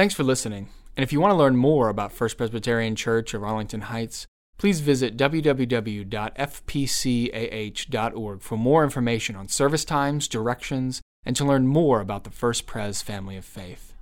Thanks for listening. And if you want to learn more about First Presbyterian Church of Arlington Heights, please visit www.fpcah.org for more information on service times, directions, and to learn more about the First Pres family of faith.